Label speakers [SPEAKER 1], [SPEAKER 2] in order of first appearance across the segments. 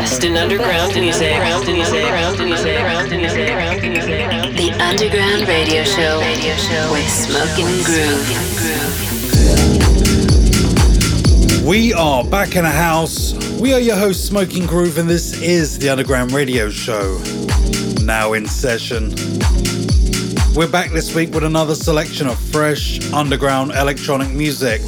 [SPEAKER 1] best in underground music. The Underground Radio Show with Smoking Groove.
[SPEAKER 2] We are back in a house. We are your host, Smoking Groove, and this is the Underground Radio Show. Now in session. We're back this week with another selection of fresh underground electronic music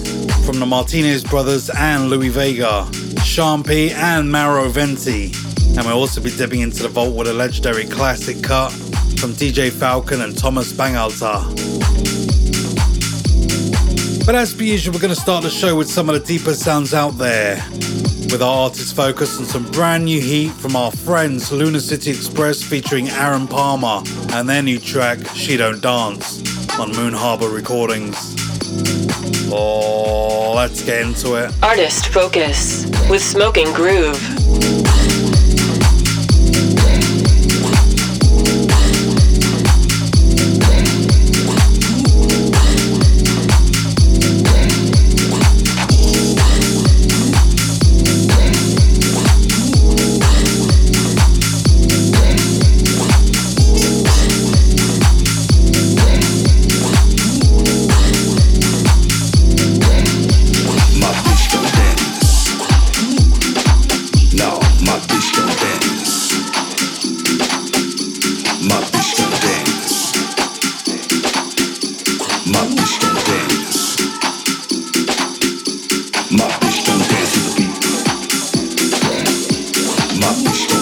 [SPEAKER 2] from the Martinez brothers and Louie Vega. Sean P, and Mauro Venti. And we'll also be dipping into the vault with a legendary classic cut from DJ Falcon and Thomas Bangalter. But as per usual, we're going to start the show with some of the deeper sounds out there. With our artist focus on some brand new heat from our friends Lunar City Express featuring Aaron Palmer and their new track, She Don't Dance, on Moon Harbour Recordings. Oh, let's get into it.
[SPEAKER 1] Artist Focus with Smoking Groove. Hottest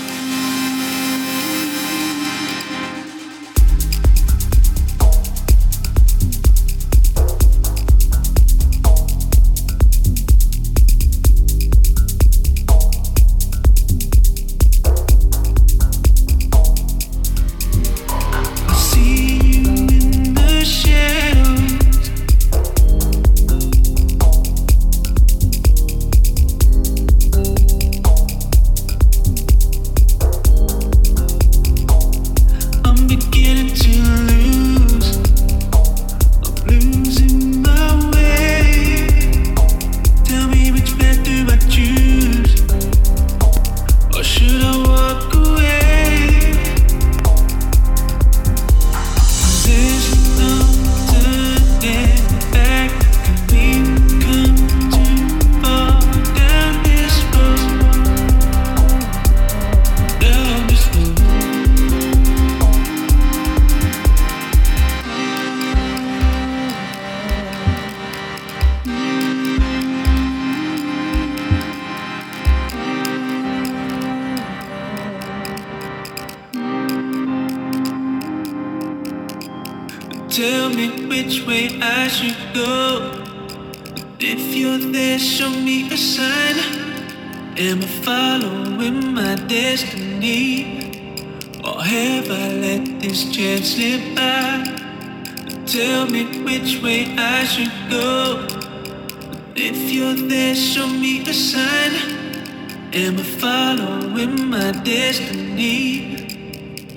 [SPEAKER 3] destiny?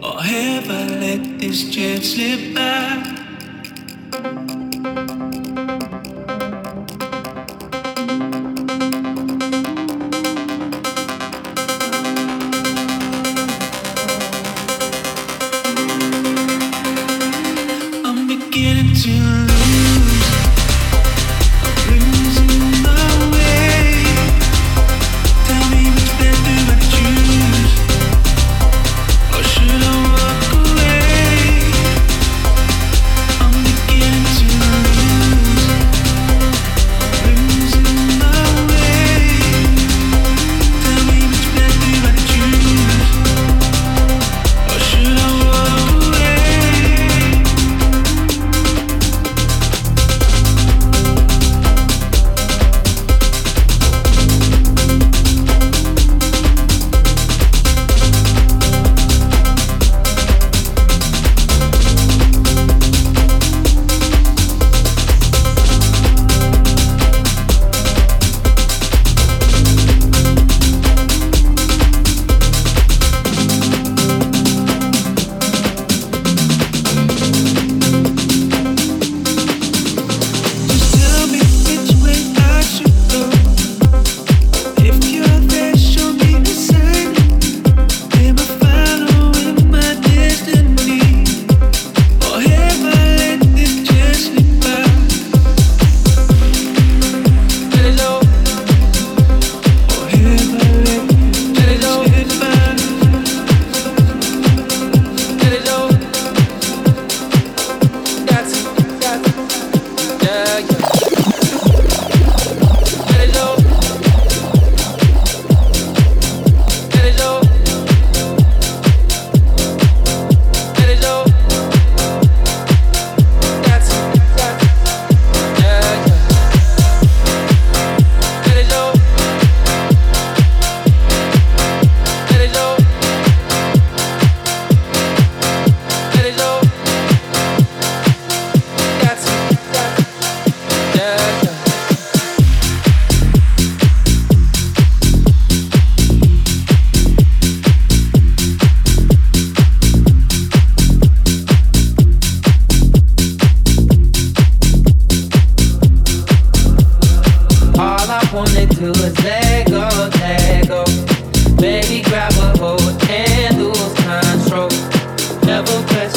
[SPEAKER 3] Or have I let this chance slip by?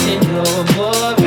[SPEAKER 3] in your boy.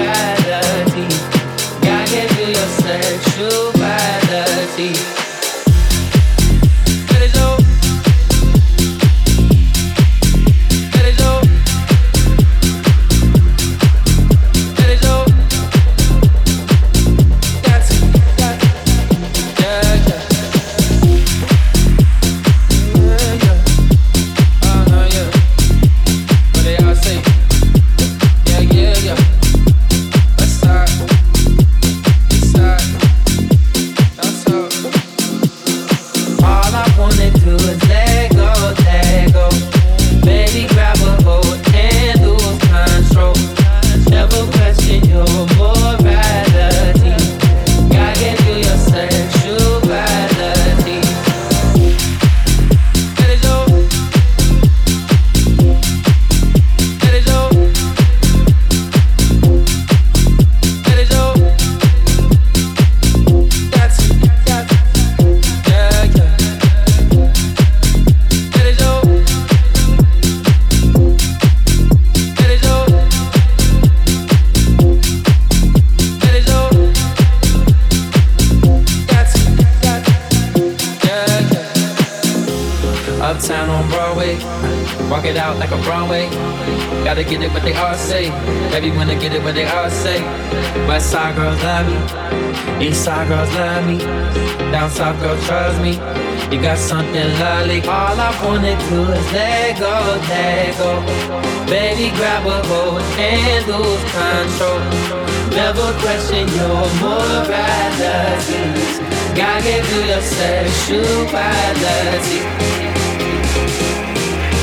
[SPEAKER 3] Sexuality.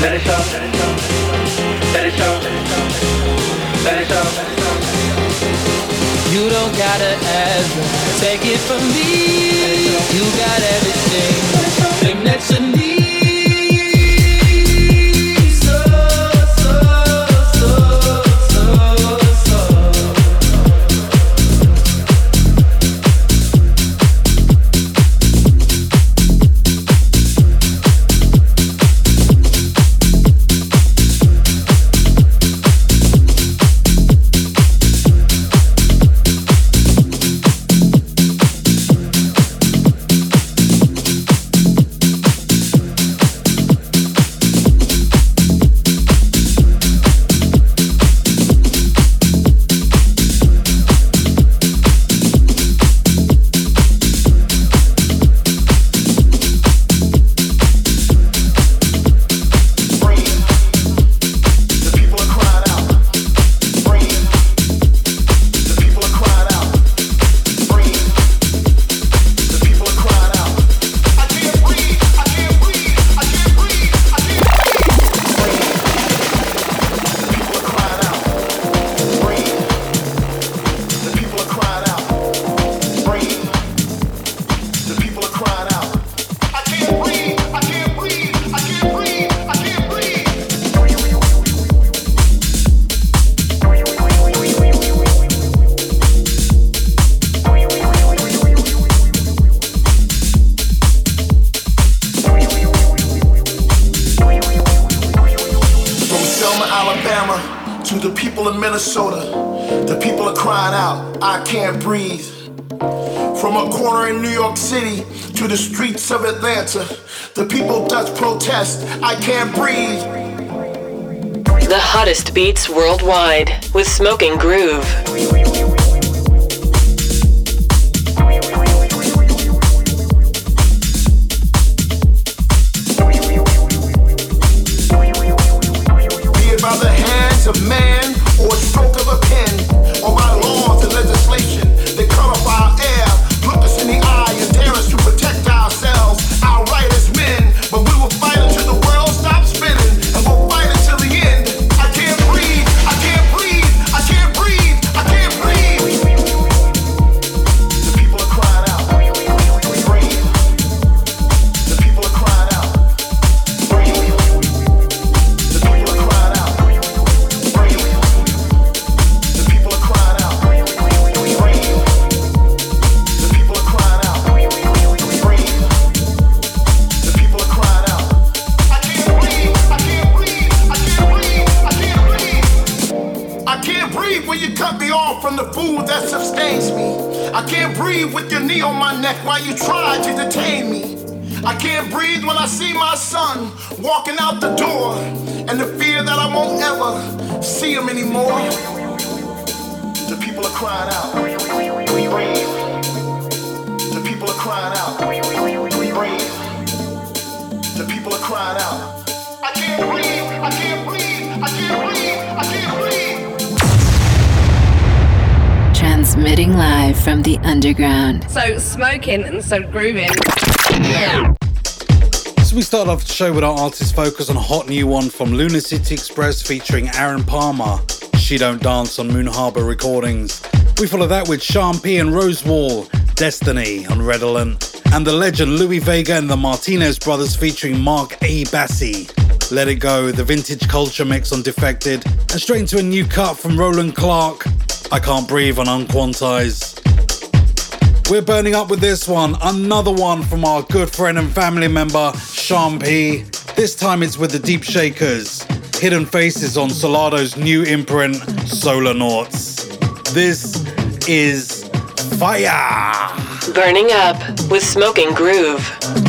[SPEAKER 3] Let it show. Let it show. Let it show. You don't gotta ever take it from me. You got everything I can't breathe. From
[SPEAKER 4] a corner in New York City to the streets of Atlanta, the people just protest,
[SPEAKER 5] I can't breathe.
[SPEAKER 4] The hottest beats worldwide with Smoking Groove.
[SPEAKER 6] Smoking and so grooving.
[SPEAKER 2] So we start off the show with our artist focus on a hot new one from Lunar City Express featuring Aaron Palmer. She Don't Dance on Moon Harbour Recordings. We follow that with Sean P and Rosewall, Destiny on Redolent, and the legend Louie Vega and the Martinez brothers featuring Mark A. Bassi. Let It Go, the vintage culture mix on Defected, and straight into a new cut from Roland Clark. I Can't Breathe on Unquantized. We're burning up with this one, another one from our good friend and family member, Sean P. This time it's with the Deep Shakers. Hidden Faces on Solardo's new imprint, Solar Noughts. This is Fire!
[SPEAKER 4] Burning up with Smoking Groove.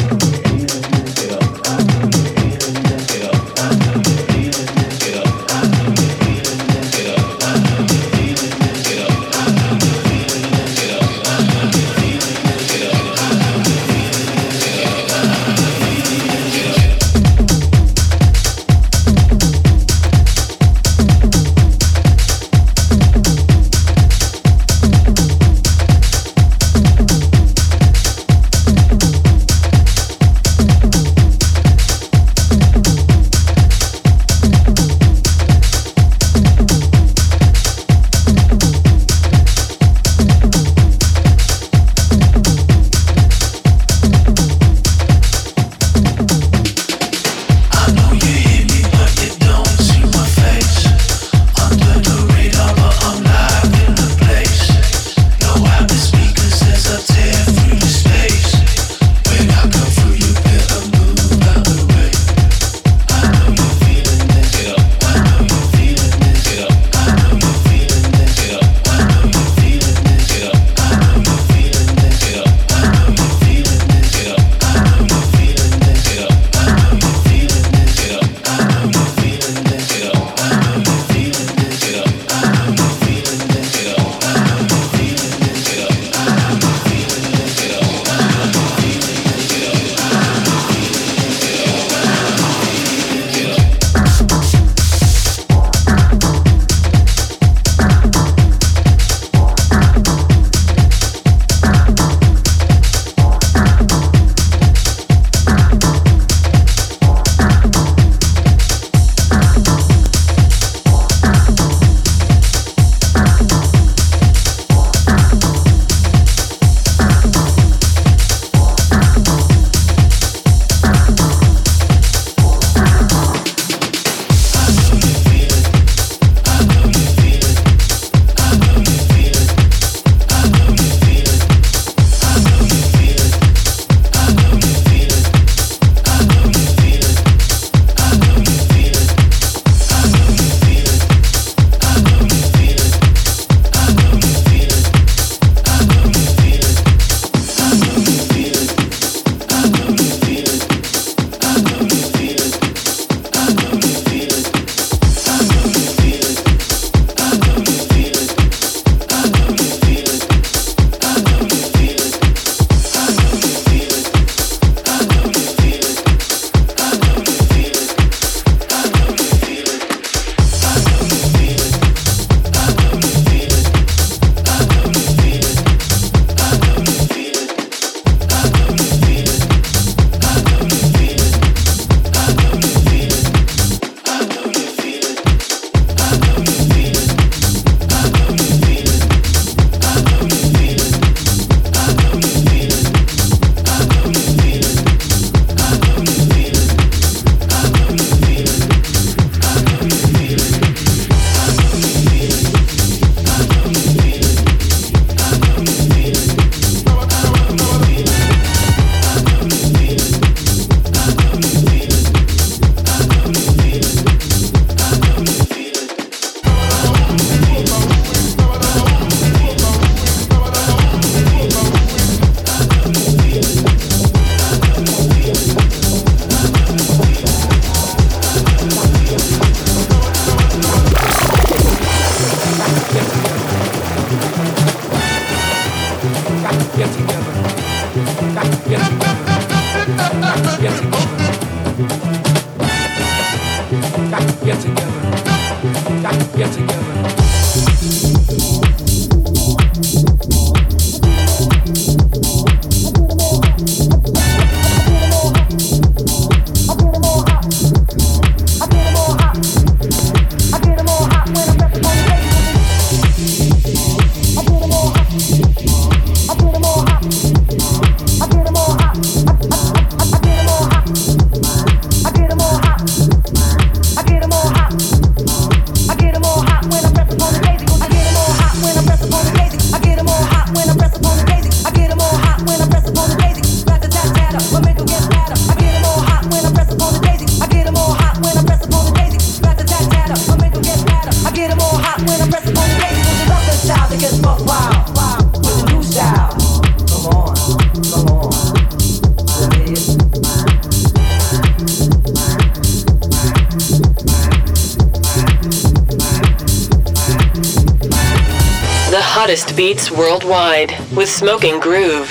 [SPEAKER 1] Beats worldwide with Smoking Groove.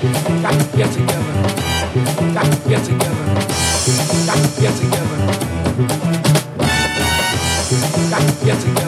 [SPEAKER 7] Get together. Get together. Get together. Get together.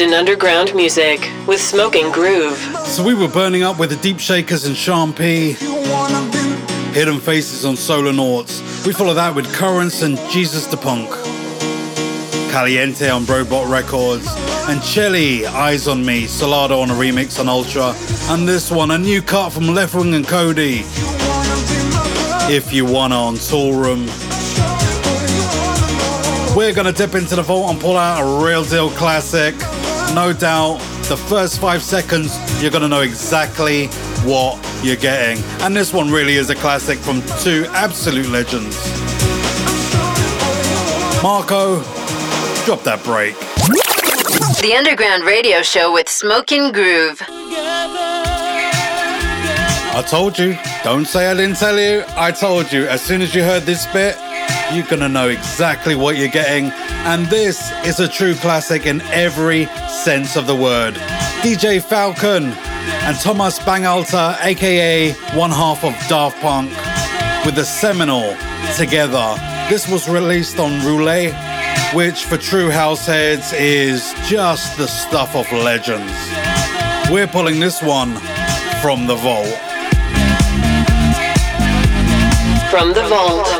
[SPEAKER 1] In underground music with Smoking Groove.
[SPEAKER 2] So we were burning up with the Deep Shakers and Sean P. Hidden Faces on Solar Noughts. We follow that with Currents and Jesus the Punk. Caliente on Robot Records. And Chelly, Eyes on Me, Solardo on a remix on Ultra. And this one, a new cut from Leftwing and Kody. If You Wanna on Toolroom. We're gonna dip into the vault and pull out a real deal classic. No doubt, the first five seconds, you're gonna know exactly what you're getting. And this one really is a classic from two absolute legends. Marco, drop that break.
[SPEAKER 8] The Underground Radio Show with Smoking Groove.
[SPEAKER 2] I told you, don't say I didn't tell you. I told you, as soon as you heard this bit, you're gonna know exactly what you're getting. And this is a true classic in every sense of the word. DJ Falcon and Thomas Bangalter, aka one half of Daft Punk, with the seminal together. This was released on Roulé, which for true house heads is just the stuff of legends. We're pulling this one from the vault.
[SPEAKER 1] From the vault.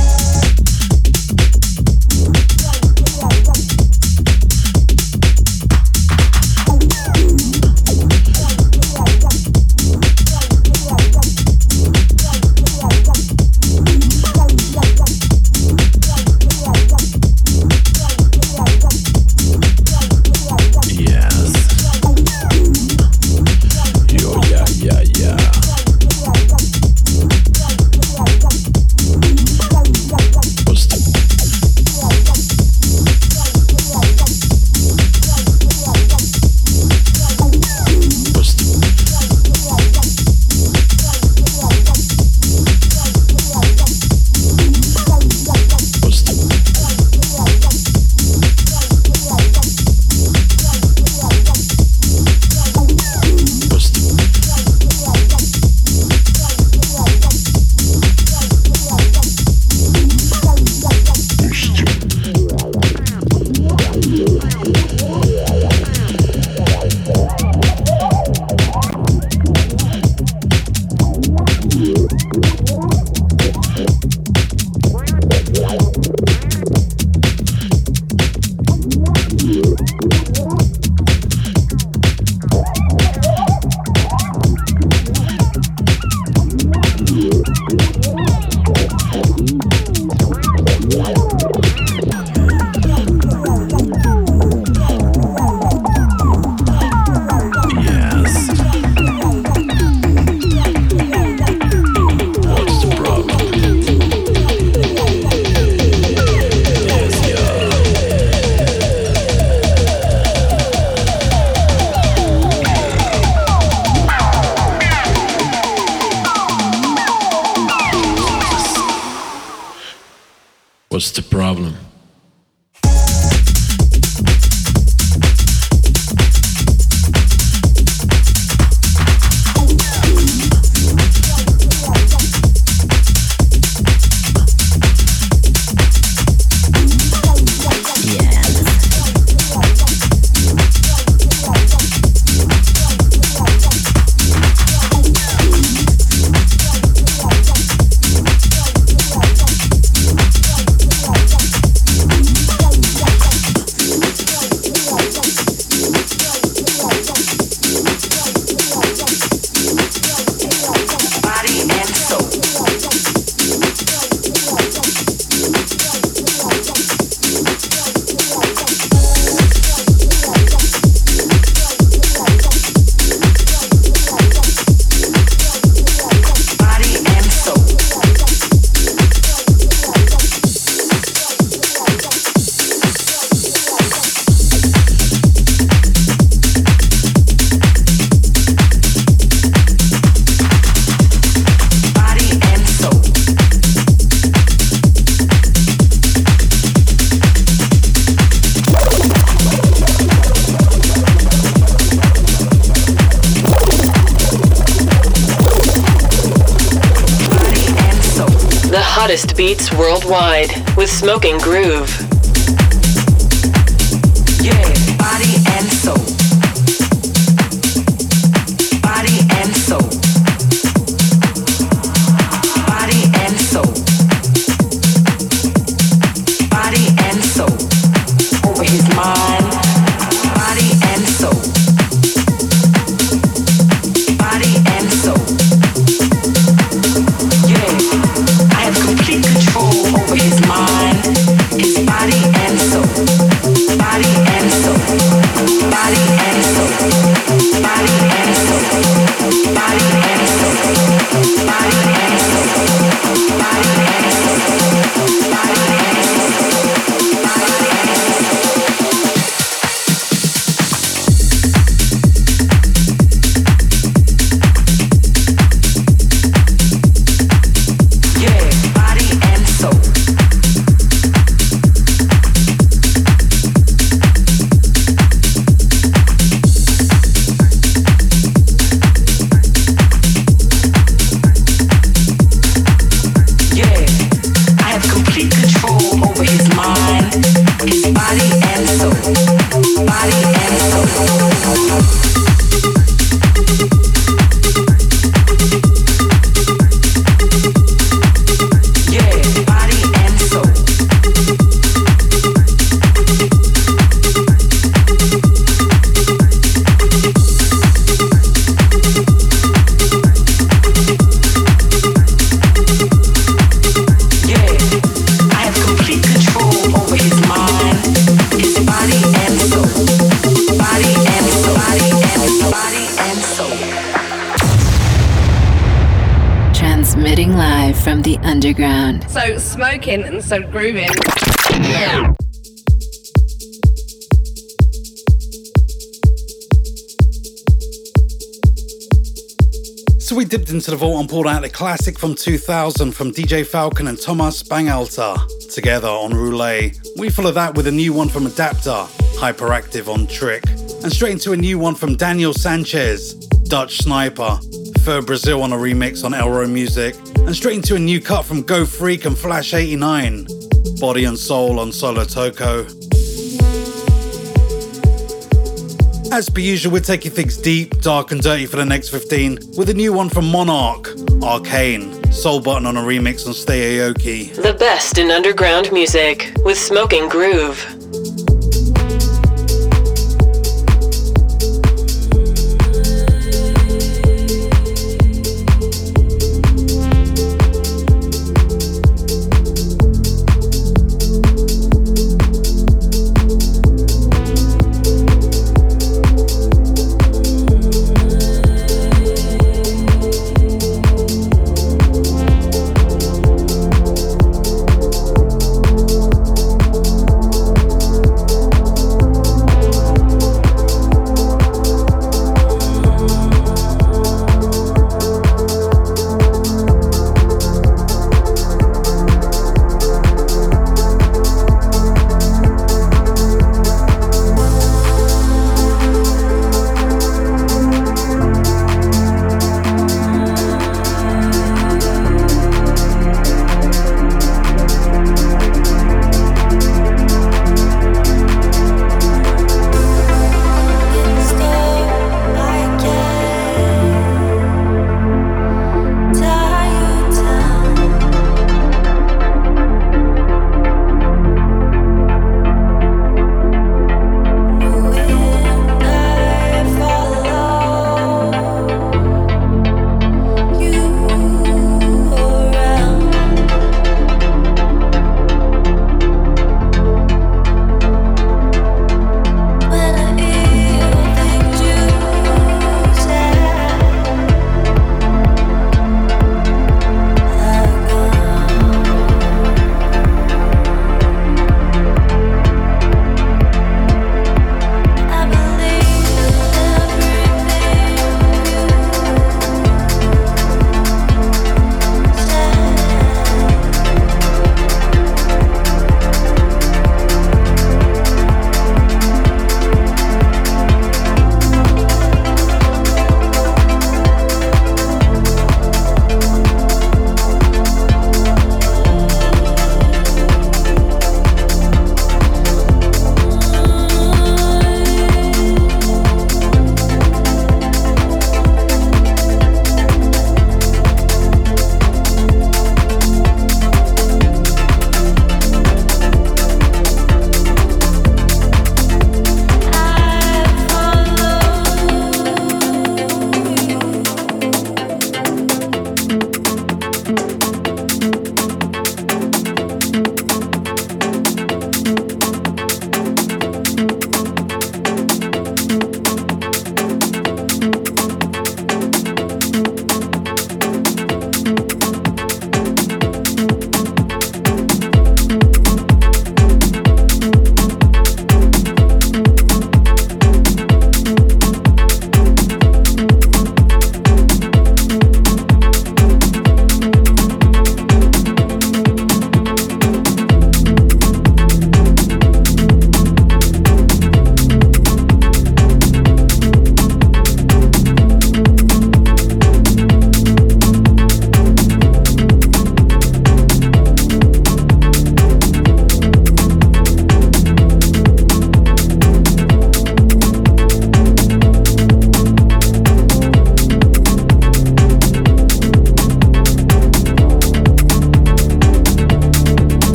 [SPEAKER 1] Beats worldwide with Smoking Groove.
[SPEAKER 9] his body
[SPEAKER 10] smoking and so grooving.
[SPEAKER 2] So we dipped into the vault and pulled out a classic from 2000 from DJ Falcon and Thomas Bangalter together on Roulé. We followed that with a new one from Adapter, Hyperactive on Trick, and straight into a new one from Daniel Sanchez, Dutch Sniper, Fur Brazil on a remix on Elro Music, and straight into a new cut from Go Freak and Flash 89, Body and Soul on Solo Toko. As per usual, we're taking things deep, dark, and dirty for the next 15 with a new one from Monarch, Arcane, Soul Button on a remix on Steyoyoke.
[SPEAKER 1] The best in underground music with Smoking Groove.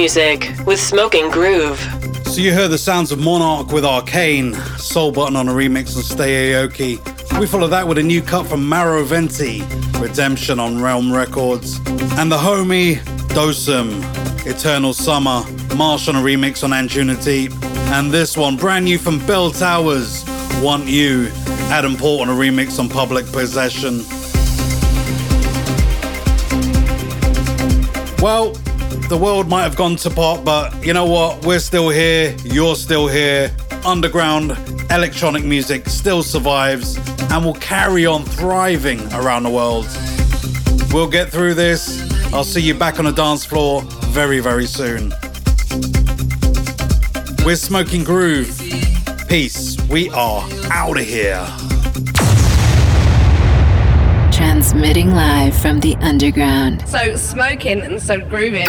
[SPEAKER 1] Music with Smoking Groove.
[SPEAKER 2] So you heard the sounds of Monarch with Arcane, Soul Button on a remix of Steyoyoke. We follow that with a new cut from Mauro Venti, Redemption on Realm Records, and the homie Dosem, Eternal Summer, Marsh on a remix on Anjunadeep, and this one brand new from Bell Towers, Want You, Adam Port on a remix on Public Possession. Well, the world might have gone to pot, but you know what? We're still here. You're still here. Underground electronic music still survives and will carry on thriving around the world. We'll get through this. I'll see you back on the dance floor very, very soon. We're Smoking Groove. Peace. We are out of here.
[SPEAKER 8] Transmitting live from the underground.
[SPEAKER 10] So smoking and so grooving.